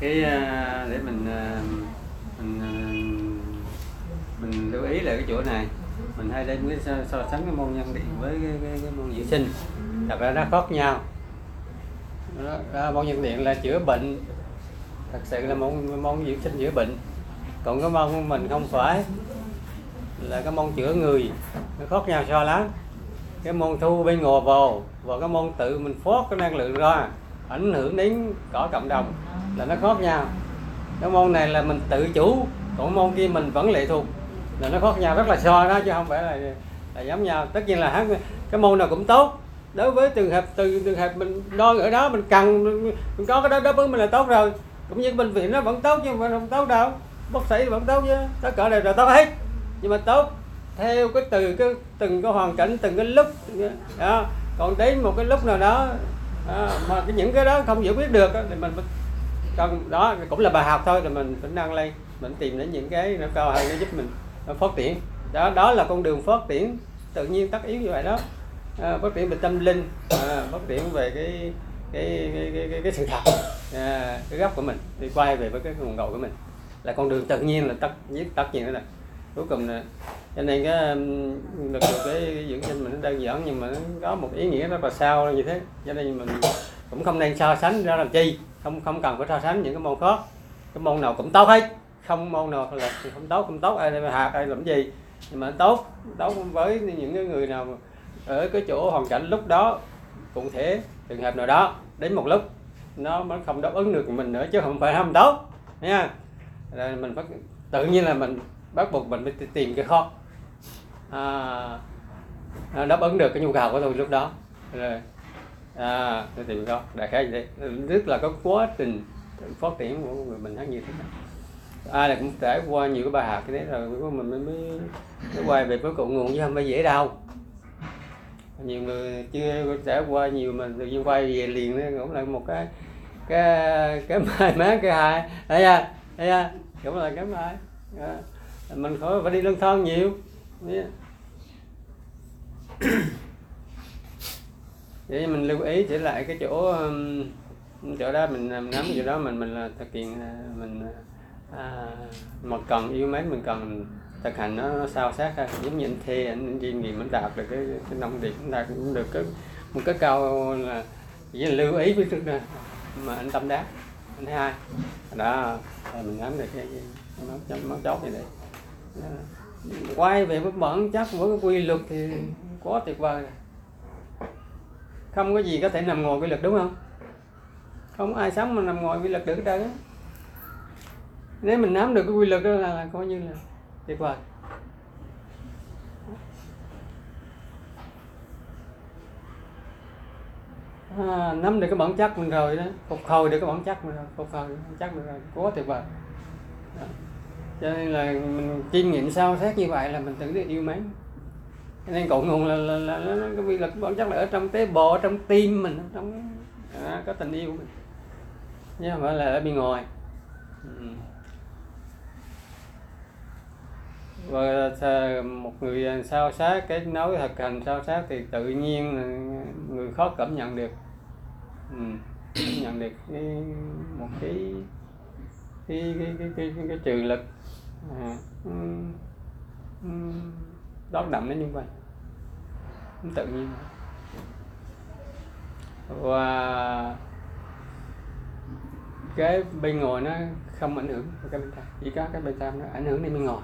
cái à, để mình à, mình à, mình lưu ý là cái chỗ này. Mình hay đem cái so, so sánh cái môn nhân điện với cái, cái, cái môn dưỡng sinh. Thật ra nó khác nhau. Đó, đó, môn nhân điện là chữa bệnh. Thật sự là môn môn dưỡng sinh chữa bệnh. Còn cái môn của mình không phải là cái môn chữa người. Nó khác nhau so lắm. Cái môn thu bên ngồi vào và cái môn tự mình phốt cái năng lượng ra ảnh hưởng đến cỏ cộng đồng là nó khác nhau. Cái môn này là mình tự chủ còn môn kia mình vẫn lệ thuộc. Là nó khác nhau rất là so đó chứ không phải là là giống nhau. Tất nhiên là hắn cái môn nào cũng tốt. Đối với trường hợp từ trường hợp mình đo ở đó mình cần mình có cái đó đáp ứng mình là tốt rồi. Cũng như bệnh viện nó vẫn tốt nhưng mà không tốt đâu. Bác sĩ vẫn tốt chứ. Tất cả đều là tốt hết. Nhưng mà tốt theo cái từ cái từng cái hoàn cảnh từng cái lúc đó. còn đến một cái lúc nào đó à, mà cái những cái đó không giải quyết được thì mình cần đó cũng là bài học thôi thì mình phải nâng lên mình tìm đến những cái nó cao hơn nó giúp mình nó phát triển. Đó đó là con đường phát triển tự nhiên tất yếu như vậy đó. À, phát triển về tâm linh à, phát triển về cái cái cái cái, cái, cái sự thật à, cái gốc của mình đi quay về với cái nguồn gốc của mình. Là con đường tự nhiên là tất tất nhiên là cuối cùng là cho nên cái um, được được cái dưỡng sinh mình nó đơn giản nhưng mà nó có một ý nghĩa rất là sao như thế. Cho nên mình cũng không nên so sánh ra làm chi, không không cần phải so sánh những cái môn khác. Cái môn nào cũng tốt hết, không môn nào là không tốt không tốt, ai hạt, ai làm gì. Nhưng mà tốt tốt với những cái người nào ở cái chỗ hoàn cảnh lúc đó, cụ thể, trường hợp nào đó, đến một lúc, nó mới không đáp ứng được mình nữa chứ không phải không tốt, nha. Rồi mình phải, tự nhiên là mình bắt buộc mình phải tìm cái kho. À, à, đáp ứng được cái nhu cầu của tôi lúc đó. Rồi à tôi tìm kho. Đại khái vậy. Rất là có quá trình phát triển của người mình như thế này. Ai là cũng trải qua nhiều cái bài học cái đấy rồi mình mới, mới, mới quay về với cội nguồn chứ không phải dễ đâu. Nhiều người chưa trải qua nhiều mà tự nhiên quay về liền nó cũng là một cái cái cái may mắn cái hai thấy chưa? Thấy chưa? Cũng là cái may mình khỏi phải đi đơn thân nhiều. Dạ. Vậy mình lưu ý trở lại cái chỗ um, chỗ đó mình nắm chỗ đó mình mình là thực hiện à, mình à, mà cần yêu mến mình cần thực hành nó, nó sao sát ha giống như anh thê anh chuyên nghiệp mình đạt được cái, cái nông điểm đạt cũng được. Cái một cái cao là chỉ là lưu ý với trước đó mà anh tâm đắc anh thứ hai. Đó mình nắm được cái, cái máu chốt như vậy. đấy Ờ. quay về với bản chất với cái quy luật thì quá tuyệt vời rồi không có gì có thể nằm ngồi quy luật đúng không? Không ai sống mà nằm ngồi quy luật được hết trơn nếu mình nắm được cái quy luật đó là, là coi như là tuyệt vời. À, nắm được cái bản chất mình rồi đó phục hồi được cái bản chất mình rồi phục hồi bản chất mình rồi quá tuyệt vời. Đó cho nên là mình chiêm nghiệm sao xét như vậy là mình tự yêu mến cho nên cội nguồn là, là, là, là, là cái quy luật bản chất là ở trong tế bào ở trong tim mình trong à, có tình yêu mình chứ không phải là ở bên ngoài ừ. và một người sao sát cái nói thực hành sao sát thì tự nhiên người khó cảm nhận được ừ. cảm nhận được cái, một cái cái cái cái cái, cái, cái trừ lực Ừ. Ừ. à, um, um, đón đậm nó như vậy. Tự nhiên. Và cái bên ngồi nó không ảnh hưởng cái bên trong chỉ có cái bên tam nó ảnh hưởng đến bên ngồi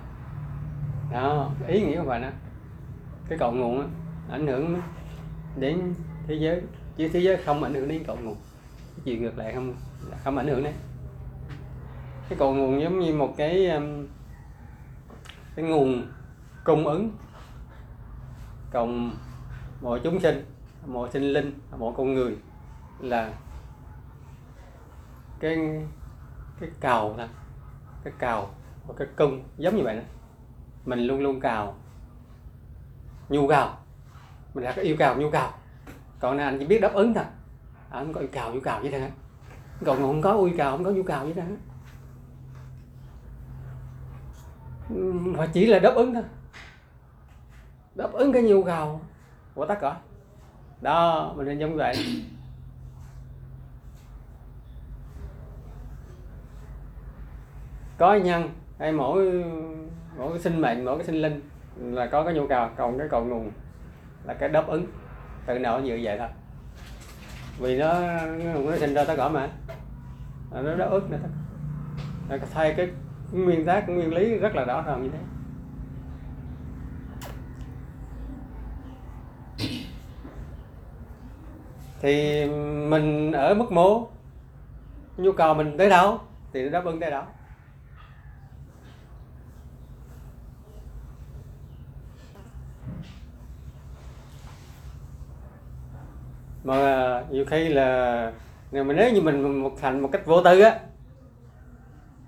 đó ý nghĩa của bạn đó cái cội nguồn đó, ảnh hưởng đến thế giới. Chứ thế giới không ảnh hưởng đến cội nguồn. Cái chuyện ngược lại không không ảnh hưởng đấy. Cái cội nguồn giống như một cái um, cái nguồn cung ứng. Cộng mọi chúng sinh mọi sinh linh mọi con người là cái cái cầu thôi cái cầu và cái cung giống như vậy đó. Mình luôn luôn cầu nhu cầu mình đã có yêu cầu nhu cầu còn anh chỉ biết đáp ứng thôi. À, không có yêu cầu nhu cầu gì hết còn không có yêu cầu không có nhu cầu gì hết mà chỉ là đáp ứng thôi. Đáp ứng cái nhu cầu của tất cả. Đó, mình nên giống vậy. Có nhân hay mỗi mỗi cái sinh mệnh, mỗi cái sinh linh là có cái nhu cầu, còn cái cội nguồn là cái đáp ứng. Tự nào như vậy thôi. Vì nó nó sinh ra tất cả mà. Nó đáp ứng nữa thay cái nguyên tác, nguyên lý rất là rõ ràng như thế. Thì mình ở mức mô, nhu cầu mình tới đâu thì nó đáp ứng tới đó. Mà à, nhiều khi là, nếu mà nếu như mình một thành một cách vô tư á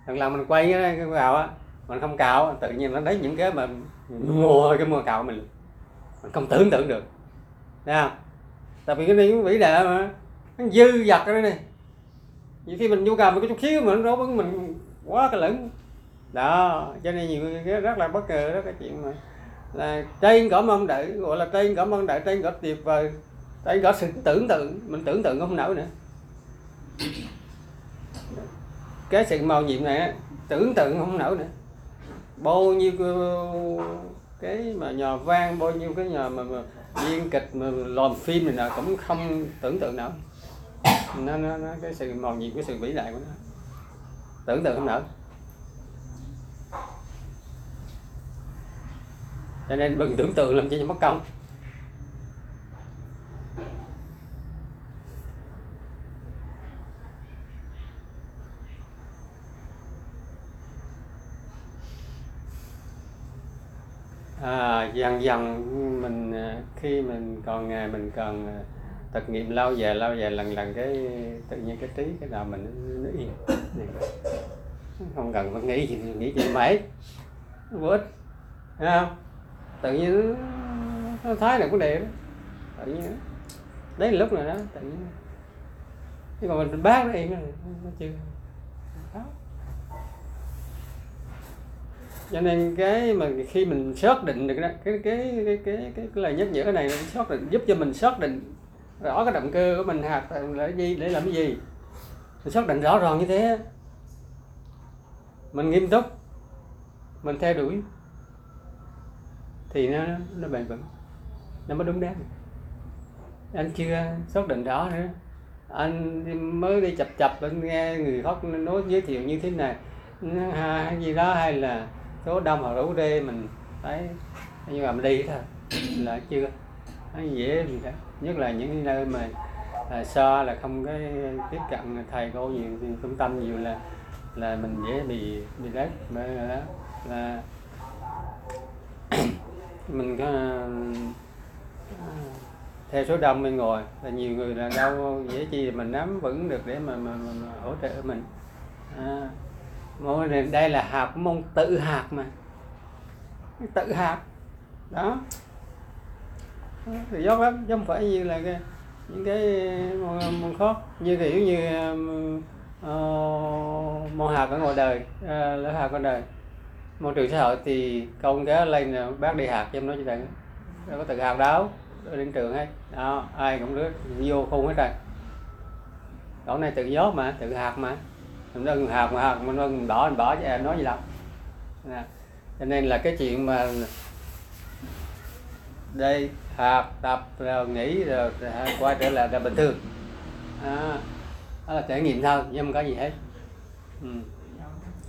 lần lần mình quay cái cào á, mình không cạo tự nhiên nó thấy những cái mà mua cái mua cạo mình. Mình không tưởng tượng được. Thấy không? Tại vì cái này cũng vĩ đại mà, nó dư dật cái này. Nhiều khi mình nhu cầu một cái chút xíu mà nó đối với mình quá cái lửng. Đó, cho nên nhiều cái rất là bất ngờ đó, cái chuyện mà là trên cỏ mong đợi, gọi là trên cỏ mong đợi, trên cỏ tuyệt vời, trên cỏ sự tưởng tượng, mình tưởng tượng không nổi nữa cái sự màu nhiệm này tưởng tượng không nổi nữa. Bao nhiêu cái mà nhờ vang bao nhiêu cái nhờ mà, mà biên kịch mà làm phim này nọ cũng không tưởng tượng nổi. Nó, nó, nó cái sự màu nhiệm cái sự vĩ đại của nó. Tưởng tượng không nổi. Cho nên đừng tưởng tượng làm cho mất công à, dần dần mình à, khi mình còn ngày mình cần à, thực nghiệm lâu dài lâu dài lần lần cái tự nhiên cái trí cái đầu mình nó, yên. Không cần phải nghĩ gì nghĩ gì mấy vô ích. Thấy không? Tự nhiên nó thái là vấn đề đó. Tự nhiên đấy là lúc này đó tự nhiên nhưng mà mình bác nó yên nó chưa cho nên cái mà khi mình xác định được đó cái cái cái cái cái, cái lời nhắc nhở này nó xác định giúp cho mình xác định rõ cái động cơ của mình hạt là gì để làm cái gì. Mình xác định rõ ràng như thế mình nghiêm túc mình theo đuổi thì nó nó bền vững nó mới đúng đắn. Anh chưa xác định rõ nữa. Anh mới đi chập chập anh nghe người khác nói giới thiệu như thế này. Hay gì đó hay là số đông hoặc rủ đi mình thấy nhưng mà mình đi thôi. Là chưa nó dễ gì đó nhất là những nơi mà là xa là không có tiếp cận thầy cô nhiều trung tâm nhiều là là mình dễ bị bị rớt. Bởi đó là mình có theo số đông mình ngồi là nhiều người là đâu dễ chi mình nắm vững được để mà, mà, mà, mà hỗ trợ mình. À, mỗi đây là hạt mông tự hạt mà. Tự hạt. Đó. Thì dốt lắm chứ không phải như là cái những cái môn, môn khó như kiểu như ờ, uh, môn hạt ở ngoài đời ờ, uh, lớp hạt ở đời. Môi trường xã hội thì công cái lên là bác đi hạt cho em nói cho bạn. Đâu có tự hạt đáo đến trường hết. Đó ai cũng đứa vô khung hết rồi. Cậu này tự gió mà tự hạt mà mình đừng hạt mà học mình đừng bỏ mình bỏ chứ em nói gì đâu. Nè cho nên là cái chuyện mà đây học tập rồi nghỉ rồi à, quay trở lại là bình thường. À, đó là trải nghiệm thôi nhưng không có gì hết. Ừ.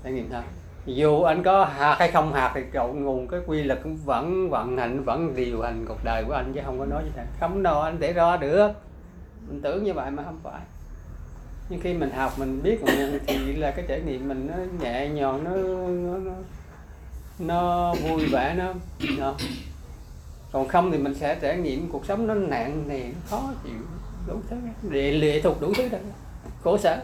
trải nghiệm thôi. Dù anh có hạt hay không hạt thì cậu nguồn cái quy lực cũng vẫn vận hành vẫn điều hành cuộc đời của anh chứ không có nói gì cả không đâu anh để ra được. Mình tưởng như vậy mà không phải nhưng khi mình học mình biết mình thì là cái trải nghiệm mình nó nhẹ nhàng nó nó, nó, nó vui vẻ nó, nó. Còn không thì mình sẽ trải nghiệm cuộc sống nó nặng nề nó khó chịu đủ thứ. Lệ lệ thuộc đủ thứ đó. Khổ sở.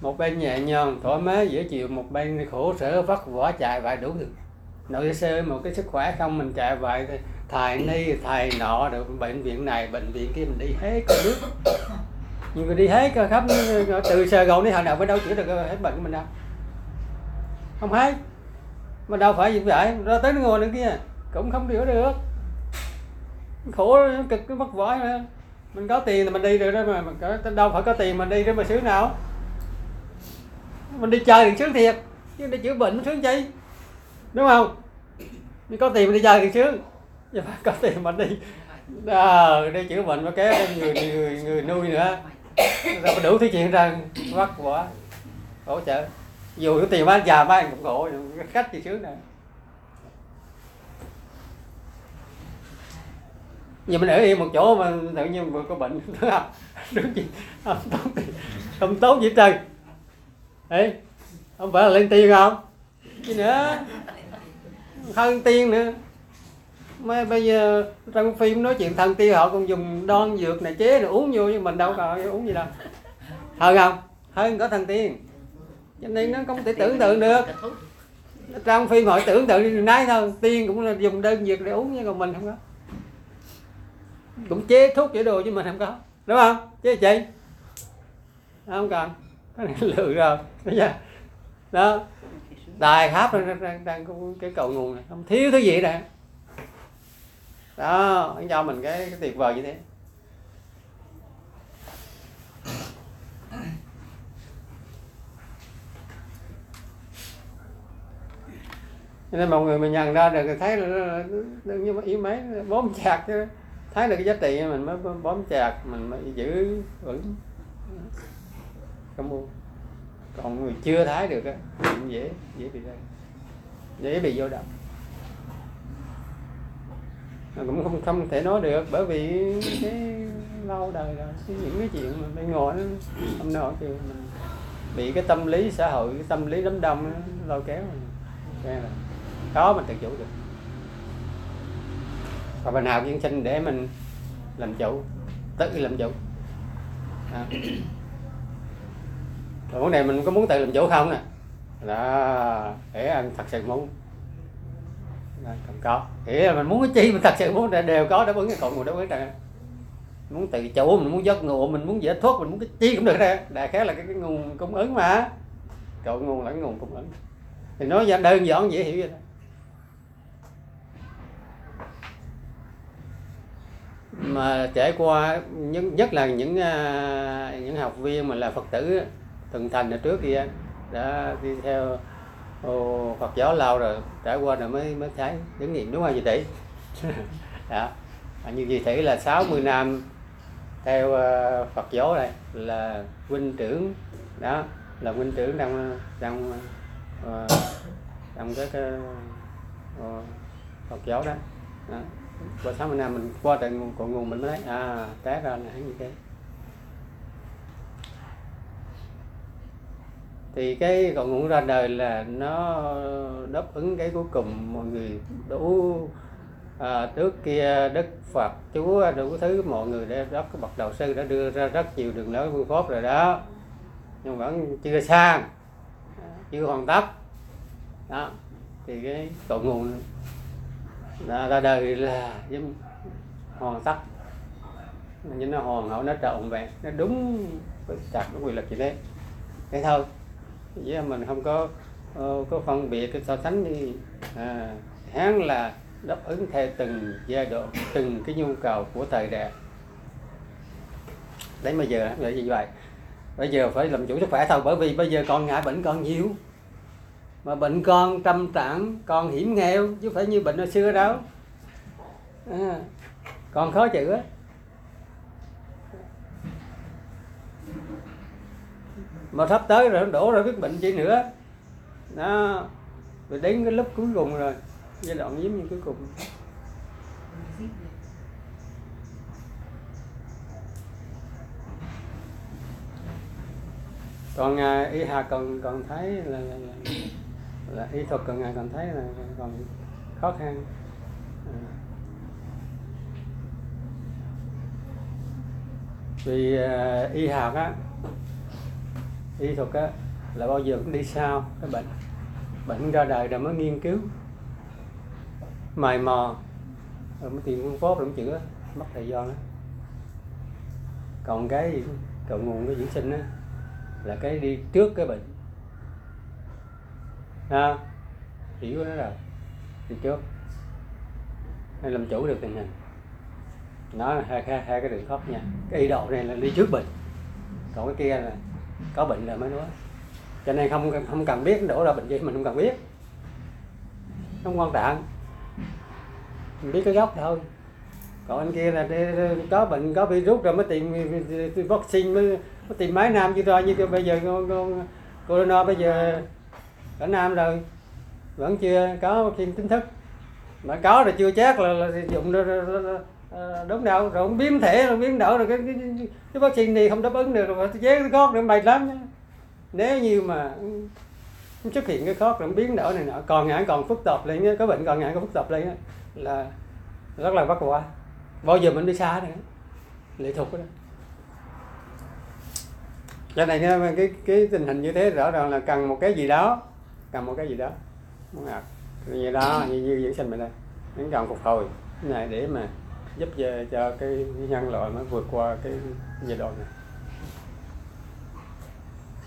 Một bên nhẹ nhàng thoải mái dễ chịu. Một bên khổ sở vất vả chạy vài đủ thứ. Nội sơ một cái sức khỏe không mình chạy vài thầy ni thầy nọ được bệnh viện này bệnh viện kia mình đi hết cả nước. Nhưng mà đi hết khắp từ sài gòn đến hà nội mới đâu chữa được hết bệnh của mình đâu. Không hết mà đâu phải gì vậy ra tới nó ngồi nữa kia cũng không chữa được. Khổ cực cái mất nữa. Mình có tiền thì mình đi được đó mà mình đâu phải có tiền mình đi đó mà sướng nào. Mình đi chơi thì sướng thiệt chứ đi chữa bệnh nó sướng chi? Đúng không? Nhưng có tiền mình đi chơi thì sướng nhưng mà có tiền mình đi. À, đi chữa bệnh mà kéo thêm người, người người nuôi nữa. Rồi đủ thứ chuyện ra vất quả hỗ trợ. Dù có tiền bán già bán cũng khổ khách thì sướng này nhưng mình ở yên một chỗ mà tự nhiên vừa có bệnh đúng gì không tốt không tốt gì trời ấy không phải là lên tiên không? Gì nữa? Hơn tiên nữa mà bây giờ trong phim nói chuyện thần tiên họ còn dùng đon dược này chế rồi uống vô nhưng mình đâu có uống gì đâu. Hơn không? Hơn có thần tiên cho nên nó không thể tưởng tượng được. Trong phim họ tưởng tượng đi nấy thôi. Tiên cũng là dùng đơn dược để uống nhưng còn mình không có. Cũng chế thuốc chế đồ chứ mình không có. Đúng không? Chế chị? Không cần. Cái này lừa rồi. Bây giờ. Đó. Đài pháp đang, đang, đang cái cầu nguồn này. Không thiếu thứ gì nè đó anh cho mình cái, cái tuyệt vời như thế. Nên mọi người mình nhận ra được thấy là đừng như yếu mấy bóm chặt chứ. Thấy được cái giá trị mình mới bóm chặt mình mới giữ vững. Không mua còn người chưa thấy được á dễ dễ bị đây dễ bị vô động cũng không không thể nói được, bởi vì cái lâu đời rồi, cái những cái chuyện mà bên ngoài nó không nói thì mình bị cái tâm lý xã hội, cái tâm lý đám đông nó lôi kéo. Mình là có mình tự chủ được. Và mình học nhân sinh để mình làm chủ, tự làm chủ. À. vấn đề mình có muốn tự làm chủ không nè? Là để anh thật sự muốn không có. Nghĩa là mình muốn cái chi mình thật sự muốn đều có đáp ứng cái cội nguồn đáp ứng này muốn tự chủ mình muốn giấc ngủ mình muốn giải thoát mình muốn cái chi cũng được ra đại khái là cái, cái nguồn cung ứng mà. Cội nguồn là cái nguồn cung ứng. Thì nói đơn giản dễ hiểu vậy thôi. Mà trải qua nhất, nhất là những à, những học viên mà là phật tử thần thành ở trước kia đã đi theo Ồ, Phật giáo lâu rồi trải qua rồi mới mới thấy chứng nghiệm đúng không vậy tỷ đó. như vậy tỷ là 60 năm theo uh, Phật giáo này là huynh trưởng đó là huynh trưởng trong trong uh, trong cái, cái uh, Phật giáo đó, đó qua 60 năm mình qua tận nguồn nguồn mình mới thấy à té ra là như thế. Thì cái cội nguồn ra đời là nó đáp ứng cái cuối cùng mọi người đủ à, trước kia đức phật chúa đủ thứ mọi người đã rất cái bậc đầu sư đã đưa ra rất nhiều đường lối phương pháp rồi đó. Nhưng vẫn chưa sang chưa hoàn tất. Đó thì cái cội nguồn đã ra đời là giống hoàn tất. Nhưng nó hoàn hảo nó trọn vẹn nó đúng chặt nó quy luật như thế. Thế thôi với mình không có uh, có phân biệt cái so sánh đi. À, hán là đáp ứng theo từng giai đoạn từng cái nhu cầu của thời đại. Đấy bây giờ là gì vậy. Bây giờ phải làm chủ sức khỏe thôi bởi vì bây giờ con ngại bệnh con nhiều. Mà bệnh con tâm trạng con hiểm nghèo chứ phải như bệnh hồi xưa đâu. À, còn khó chịu mà sắp tới rồi đổ ra cái bệnh chi nữa. Đó rồi đến cái lúc cuối cùng rồi giai đoạn giống như cuối cùng. Còn à, y hà còn còn thấy là, là, là, là y thuật còn ngài còn thấy là còn khó khăn. À. vì à, y học á y thuật á là bao giờ cũng đi sau cái bệnh. Bệnh ra đời rồi mới nghiên cứu. Mài mò. Rồi mới tìm phương pháp rồi mới chữa. Mất thời gian đó còn cái cội nguồn cái dưỡng sinh á là cái đi trước cái bệnh. Ha? Hiểu nó rồi. Đi trước. Hay làm chủ được tình hình. Nó là hai, hai, hai cái đường khác nha. Cái y đồ này là đi trước bệnh. Còn cái kia là có bệnh là mới nói. Cho nên không không cần biết đổ ra bệnh gì mình không cần biết. Không quan trọng. Mình biết cái gốc thôi. Còn anh kia là có bệnh có virus rồi mới tìm vaccine mới, mới tìm máy nam chứ rồi như bây giờ con, con corona bây giờ ở nam rồi. Vẫn chưa có khi chính thức. Mà có rồi chưa chắc là, là dùng à, đúng đâu rồi cũng biến thể rồi biến đổi rồi cái, cái, cái, cái vaccine này không đáp ứng được rồi chế cái khóc nữa mệt lắm nếu như mà xuất hiện cái khóc rồi biến đổi này nọ còn ngại còn phức tạp lên cái có bệnh còn ngại còn phức tạp lên là rất là vất vả. Bao giờ mình đi xa nữa lệ thuộc đó. Cho này nha cái cái tình hình như thế rõ ràng là cần một cái gì đó cần một cái gì đó. Muốn ngạc như đó như như dưỡng sinh mình đây những cần phục hồi. Này để mà giúp về cho cái nhân loại nó vượt qua cái giai đoạn này.